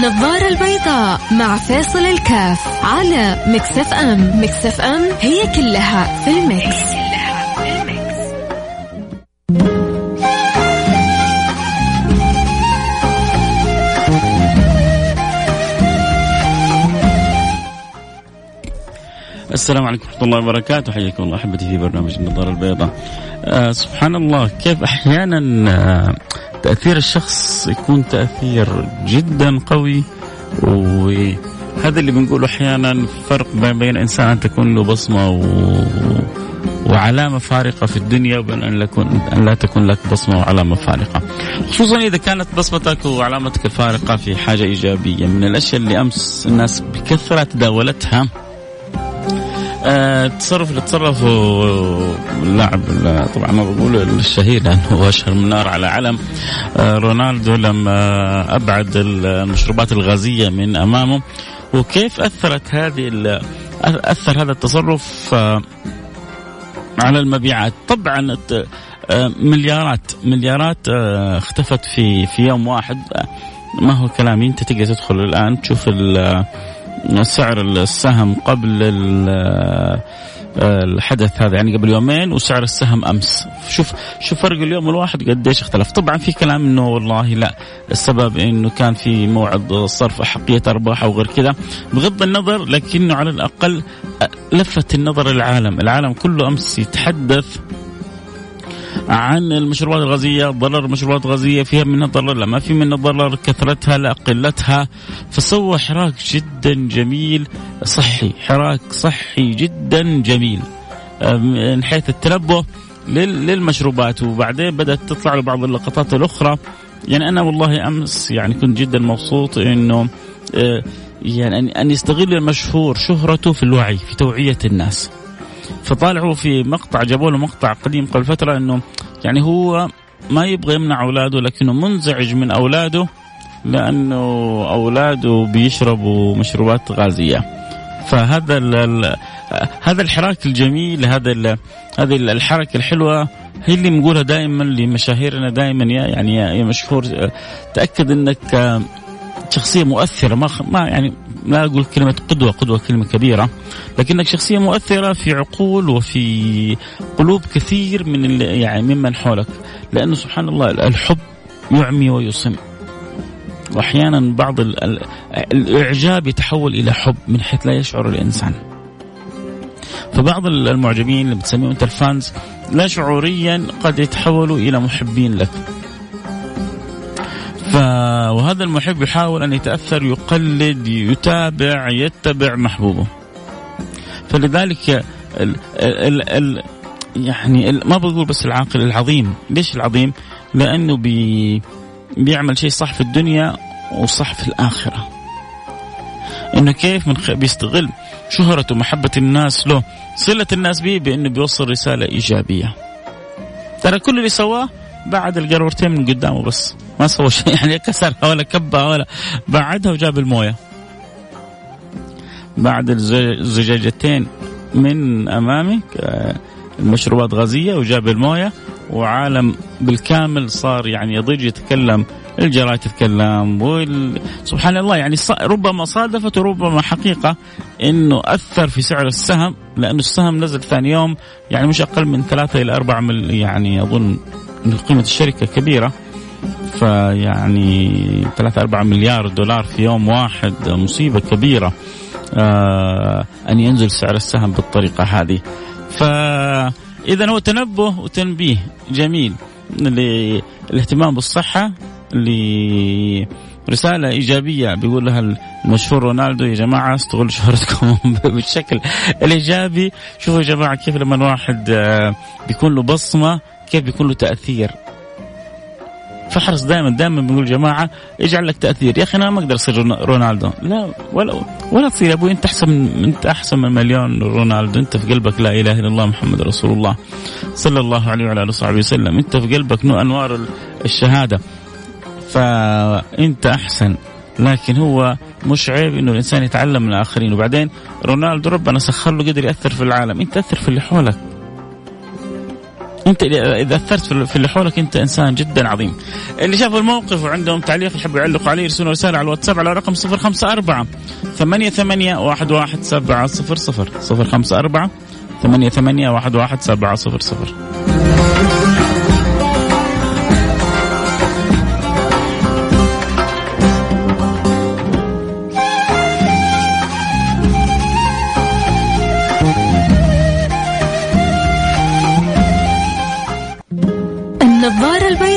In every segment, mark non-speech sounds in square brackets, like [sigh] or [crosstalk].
النظارة البيضاء مع فيصل الكاف على Mix FM Mix FM it's all in the mix, السلام عليكم ورحمة الله وبركاته. حياكم الله أحبتي في برنامج النظارة البيضاء. آه سبحان الله كيف أحيانا آه تأثير الشخص يكون تأثير جدا قوي وهذا اللي بنقوله أحيانا فرق بين إنسان أن تكون له بصمة و... وعلامة فارقة في الدنيا وبين أن, لكون أن لا تكون لك بصمة وعلامة فارقة. خصوصا إذا كانت بصمتك وعلامتك الفارقة في حاجة إيجابية. من الأشياء اللي أمس الناس بكثرة تداولتها التصرف آه، اللي تصرفه اللاعب طبعا ما بقول الشهير لأنه هو أشهر من نار على علم. آه رونالدو لما أبعد المشروبات الغازية من أمامه. وكيف أثرت هذه أثر هذا التصرف آه على المبيعات؟ طبعا آه، مليارات مليارات آه، اختفت في في يوم واحد. ما هو كلامي أنت تقدر تدخل الآن تشوف سعر السهم قبل الحدث هذا يعني قبل يومين وسعر السهم أمس. شوف شوف فرق اليوم الواحد قديش اختلف. طبعا في كلام إنه والله لا السبب إنه كان في موعد صرف احقيه أرباح أو غير كذا. بغض النظر لكنه على الأقل لفت النظر العالم. العالم كله أمس يتحدث عن المشروبات الغازية ضرر المشروبات الغازيه فيها منها ضرر لا ما في منها ضرر كثرتها لا قلتها. فسوى حراك جدا جميل صحي حراك صحي جدا جميل. من حيث التنبه للمشروبات. وبعدين بدأت تطلع له بعض اللقطات الأخرى. يعني أنا والله أمس يعني كنت جدا مبسوط إنه آه، يعني أن يستغل المشهور شهرته في الوعي في توعية الناس. فطالعوا في مقطع جابوا له مقطع قديم قبل فترة إنه يعني هو ما يبغى يمنع أولاده لكنه منزعج من أولاده لأنه أولاده بيشربوا مشروبات غازية. فهذا ال هذا الحراك الجميل هذا هذه الحركة الحلوة هي اللي بنقولها دائما لمشاهيرنا دائما. يا يعني يا مشهور تأكد إنك شخصية مؤثرة ما ما يعني لا أقول كلمة قدوة قدوة كلمة كبيرة لكنك شخصية مؤثرة في عقول وفي قلوب كثير من يعني ممن حولك لأنه سبحان الله الحب يعمي ويصم. وأحيانا بعض الإعجاب يتحول إلى حب من حيث لا يشعر الإنسان. فبعض المعجبين اللي بتسميهم أنت الفانز لا شعوريا قد يتحولوا إلى محبين لك. ف... وهذا المحب يحاول أن يتأثر يقلد يتابع يتبع محبوبه. فلذلك ال... ال... ال... يعني ال... ما بقول بس العاقل العظيم. ليش العظيم؟ لأنه بي... بيعمل شيء صح في الدنيا وصح في الآخرة. إنه كيف من خ... بيستغل شهرته ومحبة الناس له صلة الناس به بأنه بيوصل رسالة إيجابية. ترى كل اللي سواه بعد القارورتين من قدامه بس. ما سوى شيء [laughs] يعني كسرها ولا كبها ولا بعدها وجاب الموية. بعد الزجاجتين من امامك آه، المشروبات غازية وجاب الموية وعالم بالكامل صار يعني يضج يتكلم الجرايد تتكلم وال... سبحان الله يعني ربما صادفت وربما حقيقة إنه أثر في سعر السهم لأنه السهم نزل ثاني يوم يعني مش أقل من ثلاثة إلى أربعة مل يعني أظن قيمة الشركة كبيرة فيعني 3 4 مليار دولار في يوم واحد مصيبة كبيرة آه أن ينزل سعر السهم بالطريقة هذه. فإذا هو تنبه وتنبيه جميل للاهتمام بالصحة لرسالة إيجابية بيقول لها المشهور رونالدو يا جماعة استغلوا شهرتكم [laughs] بالشكل الإيجابي. شوفوا يا جماعة كيف لما الواحد آه، بيكون له بصمة كيف بيكون له تأثير؟ فاحرص دائما دائما بنقول جماعة اجعل لك تأثير. يا أخي أنا ما أقدر أصير رونالدو. لا ولا ولا تصير. يا أبوي أنت أحسن أنت أحسن من مليون رونالدو. أنت في قلبك لا إله إلا الله محمد رسول الله صلى الله عليه وعلى آله وصحبه وسلم. أنت في قلبك أنوار الشهادة. فأنت أحسن. لكن هو مش عيب إنه الإنسان يتعلم من الآخرين. وبعدين رونالدو ربنا سخر له قدر يأثر في العالم. أنت اثر في اللي حولك. انت اذا اثرت في اللي حولك انت انسان جدا عظيم. اللي شافوا الموقف وعندهم تعليق يحبوا يعلقوا عليه يرسلوا رسالة على الواتساب على رقم 054 88 11700 054 88 11700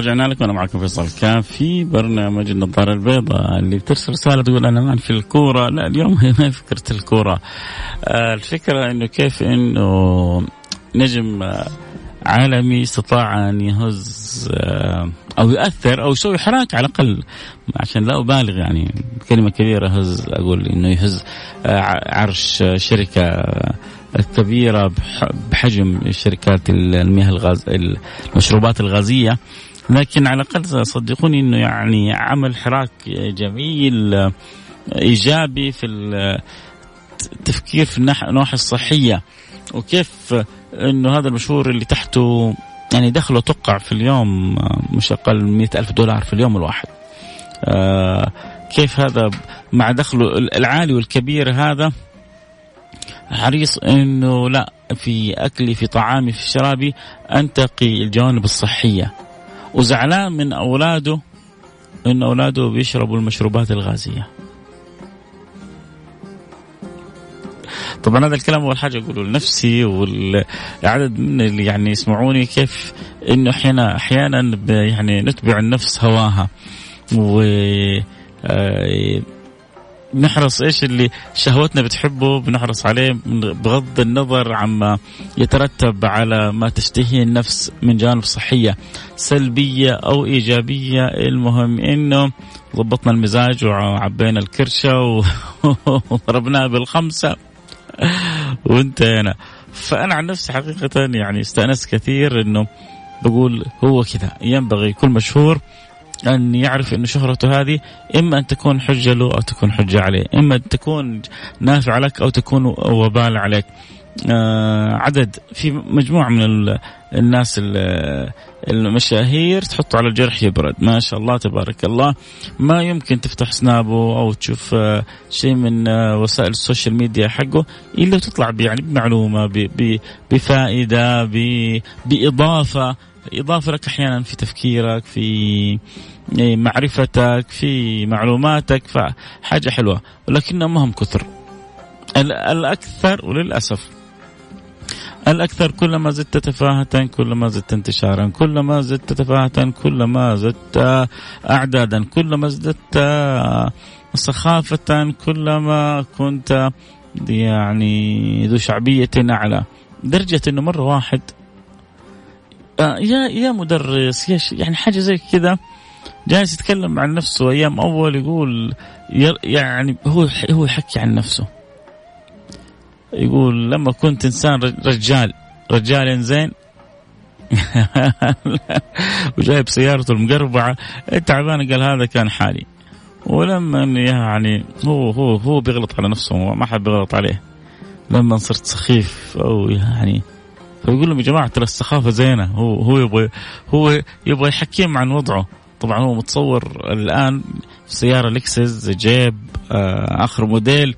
ورجعنا لكم. أنا معكم فيصل كان في برنامج النظارة البيضاء اللي بترسل رسالة تقول أنا ما في الكورة. لا اليوم هي ما فكرة الكورة. آه الفكرة إنه كيف إنه نجم آه عالمي استطاع أن يهز آه أو يؤثر أو يسوي حراك على الأقل. عشان لا أبالغ يعني كلمة كبيرة هز أقول إنه يهز عرش شركة كبيرة بحجم شركات المياه الغاز المشروبات الغازية. لكن على الأقل صدقوني إنه يعني عمل حراك جميل إيجابي في التفكير في النواحي الصحية. وكيف إنه هذا المشهور اللي تحته يعني دخله توقع في اليوم مش أقل من ألف دولار في اليوم الواحد. آه كيف هذا مع دخله العالي والكبير هذا؟ حريص إنه لا في أكلي في طعامي في شرابي أنتقي الجوانب الصحية. وزعلان من أولاده إن أولاده بيشربوا المشروبات الغازية. طبعا هذا الكلام أول حاجة أقوله لنفسي والعدد من اللي يعني يسمعوني كيف إنه أحيانا أحيانا يعني نتبع النفس هواها. و آه، نحرص إيش اللي شهوتنا بتحبه بنحرص عليه بغض النظر عما يترتب على ما تشتهيه النفس من جانب صحية سلبية أو إيجابية. المهم إنه ضبطنا المزاج وعبينا الكرشة [laughs] وضربناها بالخمسة وانتهينا. فأنا عن نفسي حقيقة يعني استأنست كثير إنه بقول هو كذا. ينبغي كل مشهور أن يعرف أن شهرته هذه إما أن تكون حجة له أو تكون حجة عليه إما أن تكون نافع لك أو تكون وبال عليك. آه عدد في مجموعة من الناس المشاهير تحطه على الجرح يبرد. ما شاء الله تبارك الله. ما يمكن تفتح سنابه أو تشوف آه شيء من آه وسائل السوشيال ميديا حقه إلا تطلع يعني بمعلومة بفائدة بإضافة. إضافة لك أحيانا في تفكيرك في معرفتك في معلوماتك فحاجة حلوة ولكنها ما هم كثر. الأكثر وللأسف. الأكثر كلما زدت تفاهة كلما زدت انتشارا كلما زدت تفاهة كلما زدت أعدادا كلما زدت سخافة كلما كنت يعني ذو شعبية أعلى. درجة أنه مرة واحد يا يا مدرس يا يعني حاجة زي كذا. جالس يتكلم عن نفسه أيام أول يقول يعني هو هو يحكي عن نفسه. يقول لما كنت إنسان رجال رجال زين [laughs] وجايب سيارته المقربعة. تعبان قال هذا كان حالي. ولما يعني هو هو هو بيغلط على نفسه ما حد بيغلط عليه. لما صرت سخيف أو يعني فيقول لهم يا جماعة ترى السخافة زينة. هو هو يبغى هو يبغى يحكيهم عن وضعه. طبعا هو متصور الآن سيارة لكسس جيب آه آخر موديل.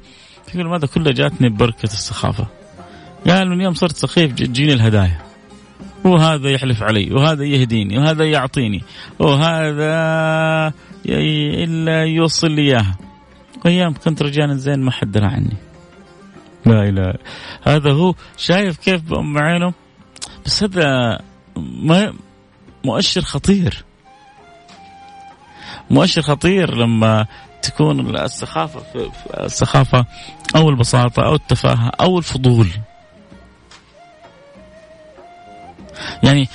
يقول هذا كله جاتني ببركة السخافة. قال من يوم صرت سخيف تجيني الهدايا. وهذا يحلف علي وهذا يهديني وهذا يعطيني وهذا إلا يوصل لي إياها. أيام كنت رجال زين ما حد درى عني. لا إله. هذا هو شايف كيف بأم عينه؟ بس هذا ما مؤشر خطير. مؤشر خطير لما تكون السخافة السخافة أو البساطة أو التفاهة أو الفضول. يعني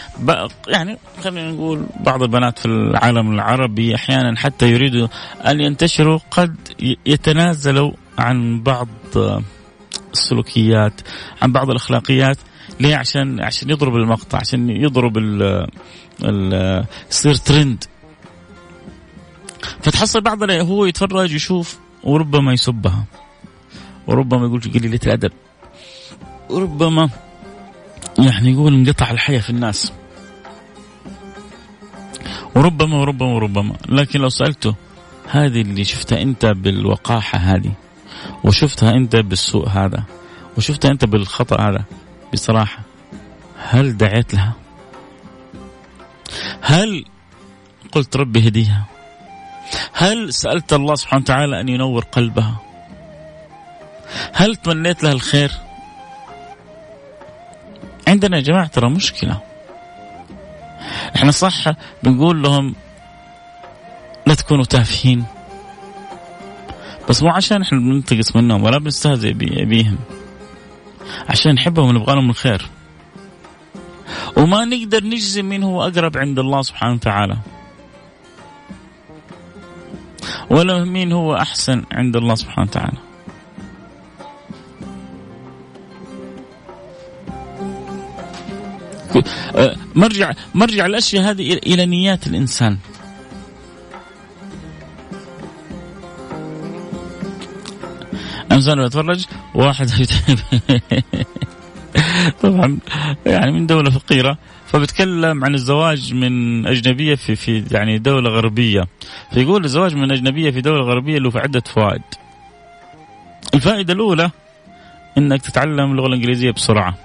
يعني خلينا نقول بعض البنات في العالم العربي أحيانا حتى يريدوا أن ينتشروا قد يتنازلوا عن بعض السلوكيات عن بعض الأخلاقيات. ليه؟ عشان عشان يضرب المقطع عشان يضرب ال يصير ترند فتحصل بعضنا هو يتفرج يشوف وربما يسبها وربما يقول قليلة الأدب. وربما يعني يقول انقطع الحياة في الناس. وربما وربما وربما. لكن لو سألته هذه اللي شفتها أنت بالوقاحة هذه وشفتها أنت بالسوء هذا وشفتها أنت بالخطأ هذا بصراحة. هل دعيت لها؟ هل قلت ربي هديها؟ هل سألت الله سبحانه وتعالى أن ينور قلبها؟ هل تمنيت لها الخير؟ عندنا يا جماعة ترى مشكلة. إحنا صح بنقول لهم لا تكونوا تافهين. بس مو عشان إحنا بننتقص منهم ولا بنستهزئ بيهم. عشان نحبهم ونبغى لهم الخير. وما نقدر نجزم مين هو أقرب عند الله سبحانه وتعالى. ولا مين هو أحسن عند الله سبحانه وتعالى. مرجع مرجع الأشياء هذه إلى نيات الإنسان. انسان يتفرج واحد [laughs] طبعا يعني من دولة فقيرة. فبتكلم عن الزواج من أجنبية في في يعني دولة غربية. فيقول الزواج من أجنبية في دولة غربية له عدة فوائد. الفائدة الأولى إنك تتعلم اللغة الإنجليزية بسرعة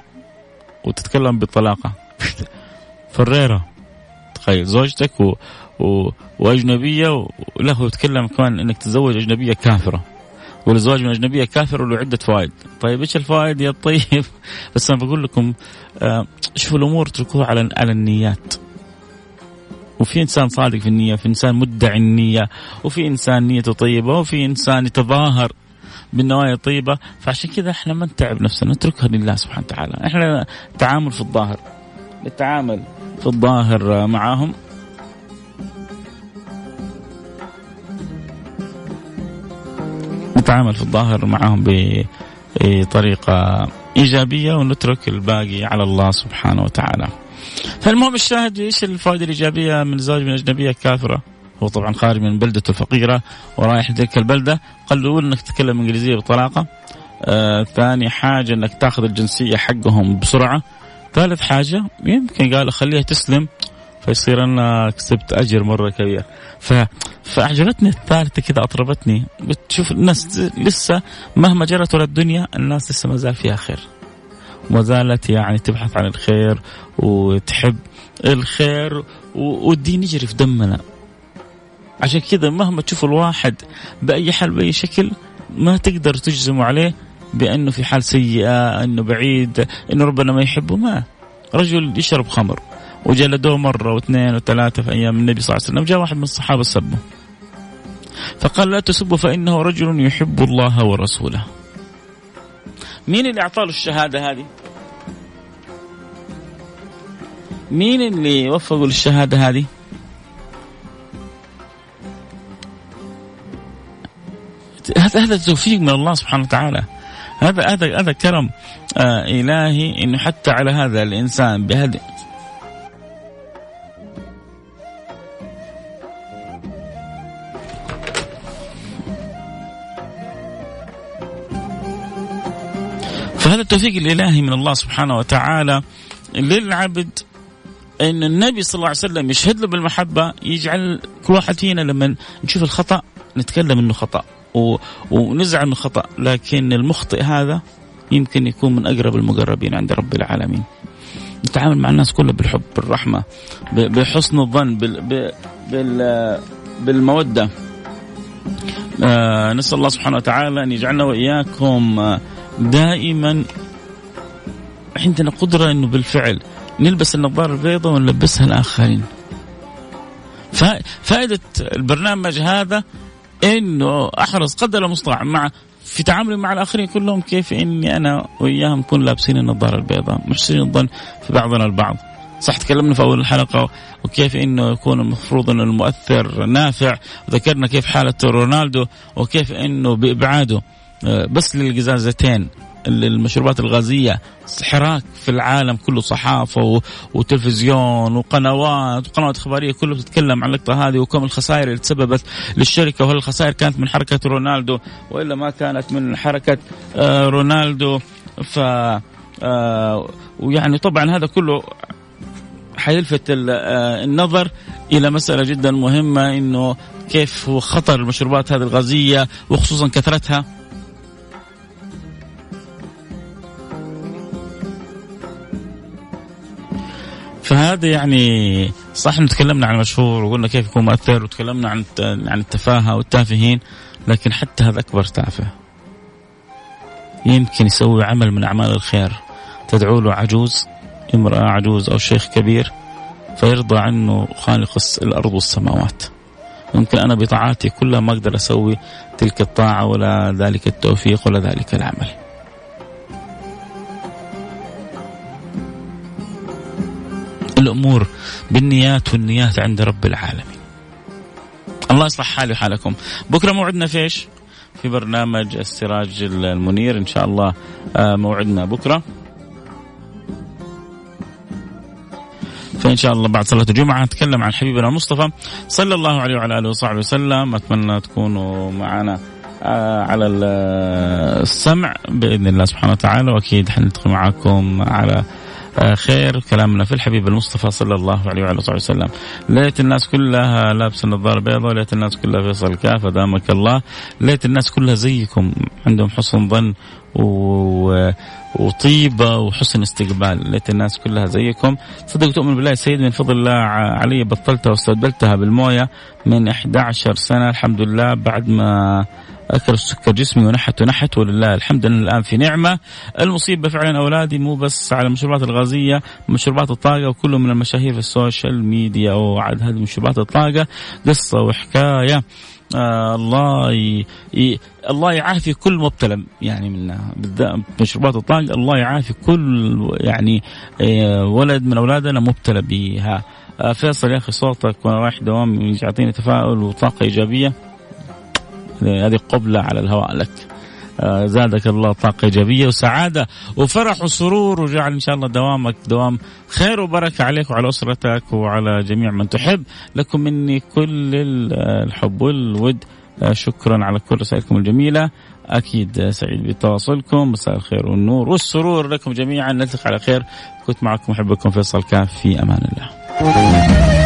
وتتكلم بطلاقة. [laughs] فريرة. تخيل زوجتك و... و... وأجنبية وله يتكلم كمان إنك تتزوج أجنبية كافرة. والزواج من أجنبية كافر وله عدة فوائد، طيب إيش الفوائد يا طيب؟ [laughs] بس أنا بقول لكم آه شوفوا الأمور اتركوها على على النيات. وفي إنسان صادق في النية، في إنسان مدعي النية، وفي إنسان نيته طيبة، وفي إنسان يتظاهر بالنوايا الطيبة، فعشان كذا إحنا ما نتعب نفسنا نتركها لله سبحانه وتعالى، إحنا تعامل في الظاهر. نتعامل في الظاهر معهم نتعامل في الظاهر معهم بطريقة إيجابية ونترك الباقي على الله سبحانه وتعالى. فالمهم الشاهد إيش الفائده الإيجابية من الزواج من أجنبية كافرة؟ هو طبعا خارج من بلدته الفقيره ورايح تلك البلدة. قال له إنك تتكلم إنجليزية بطلاقة. آه ثاني حاجة إنك تأخذ الجنسية حقهم بسرعة. ثالث حاجة يمكن قال خليها تسلم. فيصير أنا كسبت أجر مرة كبير. ف... فأعجبتني الثالثة كذا أطربتني. بتشوف الناس لسه مهما جرت ولا الدنيا الناس لسه ما زال فيها خير. وما زالت يعني تبحث عن الخير وتحب الخير. والدين يجري في دمنا. عشان كذا مهما تشوف الواحد بأي حال بأي شكل ما تقدر تجزم عليه بأنه في حال سيئة أنه بعيد أنه ربنا ما يحبه. ما. رجل يشرب خمر. وجلدوه مرة واثنين وثلاثة في أيام النبي صلى الله عليه وسلم. جاء واحد من الصحابة سبه. فقال لا تسبوا فإنه رجل يحب الله ورسوله. مين اللي أعطاه الشهادة هذه؟ مين اللي وفقوا للشهادة هذه؟ هذا توفيق من الله سبحانه وتعالى. هذا هذا هذا كرم آه إلهي إنه حتى على هذا الإنسان بهذه التوفيق الإلهي من الله سبحانه وتعالى للعبد إن النبي صلى الله عليه وسلم يشهد له بالمحبة يجعل كل واحد فينا لما نشوف الخطأ نتكلم إنه خطأ. ونزعل من خطأ لكن المخطئ هذا يمكن يكون من أقرب المقربين عند رب العالمين. نتعامل مع الناس كلها بالحب بالرحمة بحسن الظن بال... بال... بالمودة. آه نسأل الله سبحانه وتعالى أن يجعلنا وإياكم آه دائما عندنا قدرة إنه بالفعل نلبس النظارة البيضاء ونلبسها الآخرين. فائدة البرنامج هذا إنه احرص قدر المستطاع مع في تعاملي مع الآخرين كلهم كيف إني أنا وإياهم نكون لابسين النظارة البيضاء محسنين الظن في بعضنا البعض صح تكلمنا في أول الحلقة وكيف إنه يكون المفروض إنه المؤثر نافع ذكرنا كيف حالة رونالدو وكيف إنه بإبعاده آه، بس للقزازتين المشروبات الغازية حراك في العالم كله صحافة وتلفزيون وقنوات وقنوات إخبارية كله بتتكلم عن اللقطة هذه وكم الخسائر اللي تسببت للشركة وهل الخسائر كانت من حركة رونالدو وإلا ما كانت من حركة آه، رونالدو. ف آه، ويعني طبعا هذا كله حيلفت آه، النظر إلى مسألة جدا مهمة إنه كيف هو خطر المشروبات هذه الغازية وخصوصا كثرتها. فهذا يعني صح تكلمنا عن المشهور وقلنا كيف يكون مؤثر وتكلمنا عن عن التفاهة والتافهين لكن حتى هذا أكبر تافه. يمكن يسوي عمل من أعمال الخير. تدعو له عجوز امرأة عجوز أو شيخ كبير فيرضى عنه خالق الأرض والسماوات. ممكن أنا بطاعاتي كلها ما أقدر أسوي تلك الطاعة ولا ذلك التوفيق ولا ذلك العمل. الأمور بالنيات والنيات عند رب العالمين. الله يصلح حالي وحالكم. بكرة موعدنا في إيش؟ في برنامج السراج المنير إن شاء الله آه، موعدنا بكرة. فإن شاء الله بعد صلاة الجمعة نتكلم عن حبيبنا المصطفى صلى الله عليه وعلى آله وصحبه وسلم أتمنى تكونوا معنا آه، على السمع بإذن الله سبحانه وتعالى وأكيد حنلتقي معكم على آه، خير كلامنا في الحبيب المصطفى صلى الله عليه وعلى اله وسلم. ليت الناس كلها لابسه نظاره بيضاء ليت الناس كلها فيصل كاف دامك الله. ليت الناس كلها زيكم. عندهم حسن ظن و... وطيبة وحسن استقبال. ليت الناس كلها زيكم. صدق تؤمن بالله سيد من فضل الله علي بطلتها واستبدلتها بالموية من 11 سنة. الحمد لله. بعد ما أكل السكر جسمي ونحت ونحت ولله الحمد. لله الآن في نعمة. المصيبة فعلا أولادي مو بس على المشروبات الغازية مشروبات الطاقة وكله من المشاهير في ال social media. وعد هذه مشروبات الطاقة. قصة وحكاية. آه الله ي... ي... الله يعافي كل مبتلى يعني بالذات مشروبات الطاقه الله يعافي كل يعني آه ولد من اولادنا مبتلى بها. آه فيصل يا أخي صوتك وأنا رايح دوام يعطيني تفاؤل وطاقة إيجابية. هذه قبلة على الهواء لك. زادك الله طاقة إيجابية وسعادة وفرح وسرور وجعل إن شاء الله دوامك دوام خير وبركة عليك وعلى أسرتك وعلى جميع من تحب. لكم مني كل الحب والود. آه، شكرا على كل رسائلكم الجميلة. أكيد سعيد بتواصلكم. مساء الخير والنور والسرور لكم جميعا. نلتقي على خير. كنت معكم محبكم فيصل كاف. في أمان الله.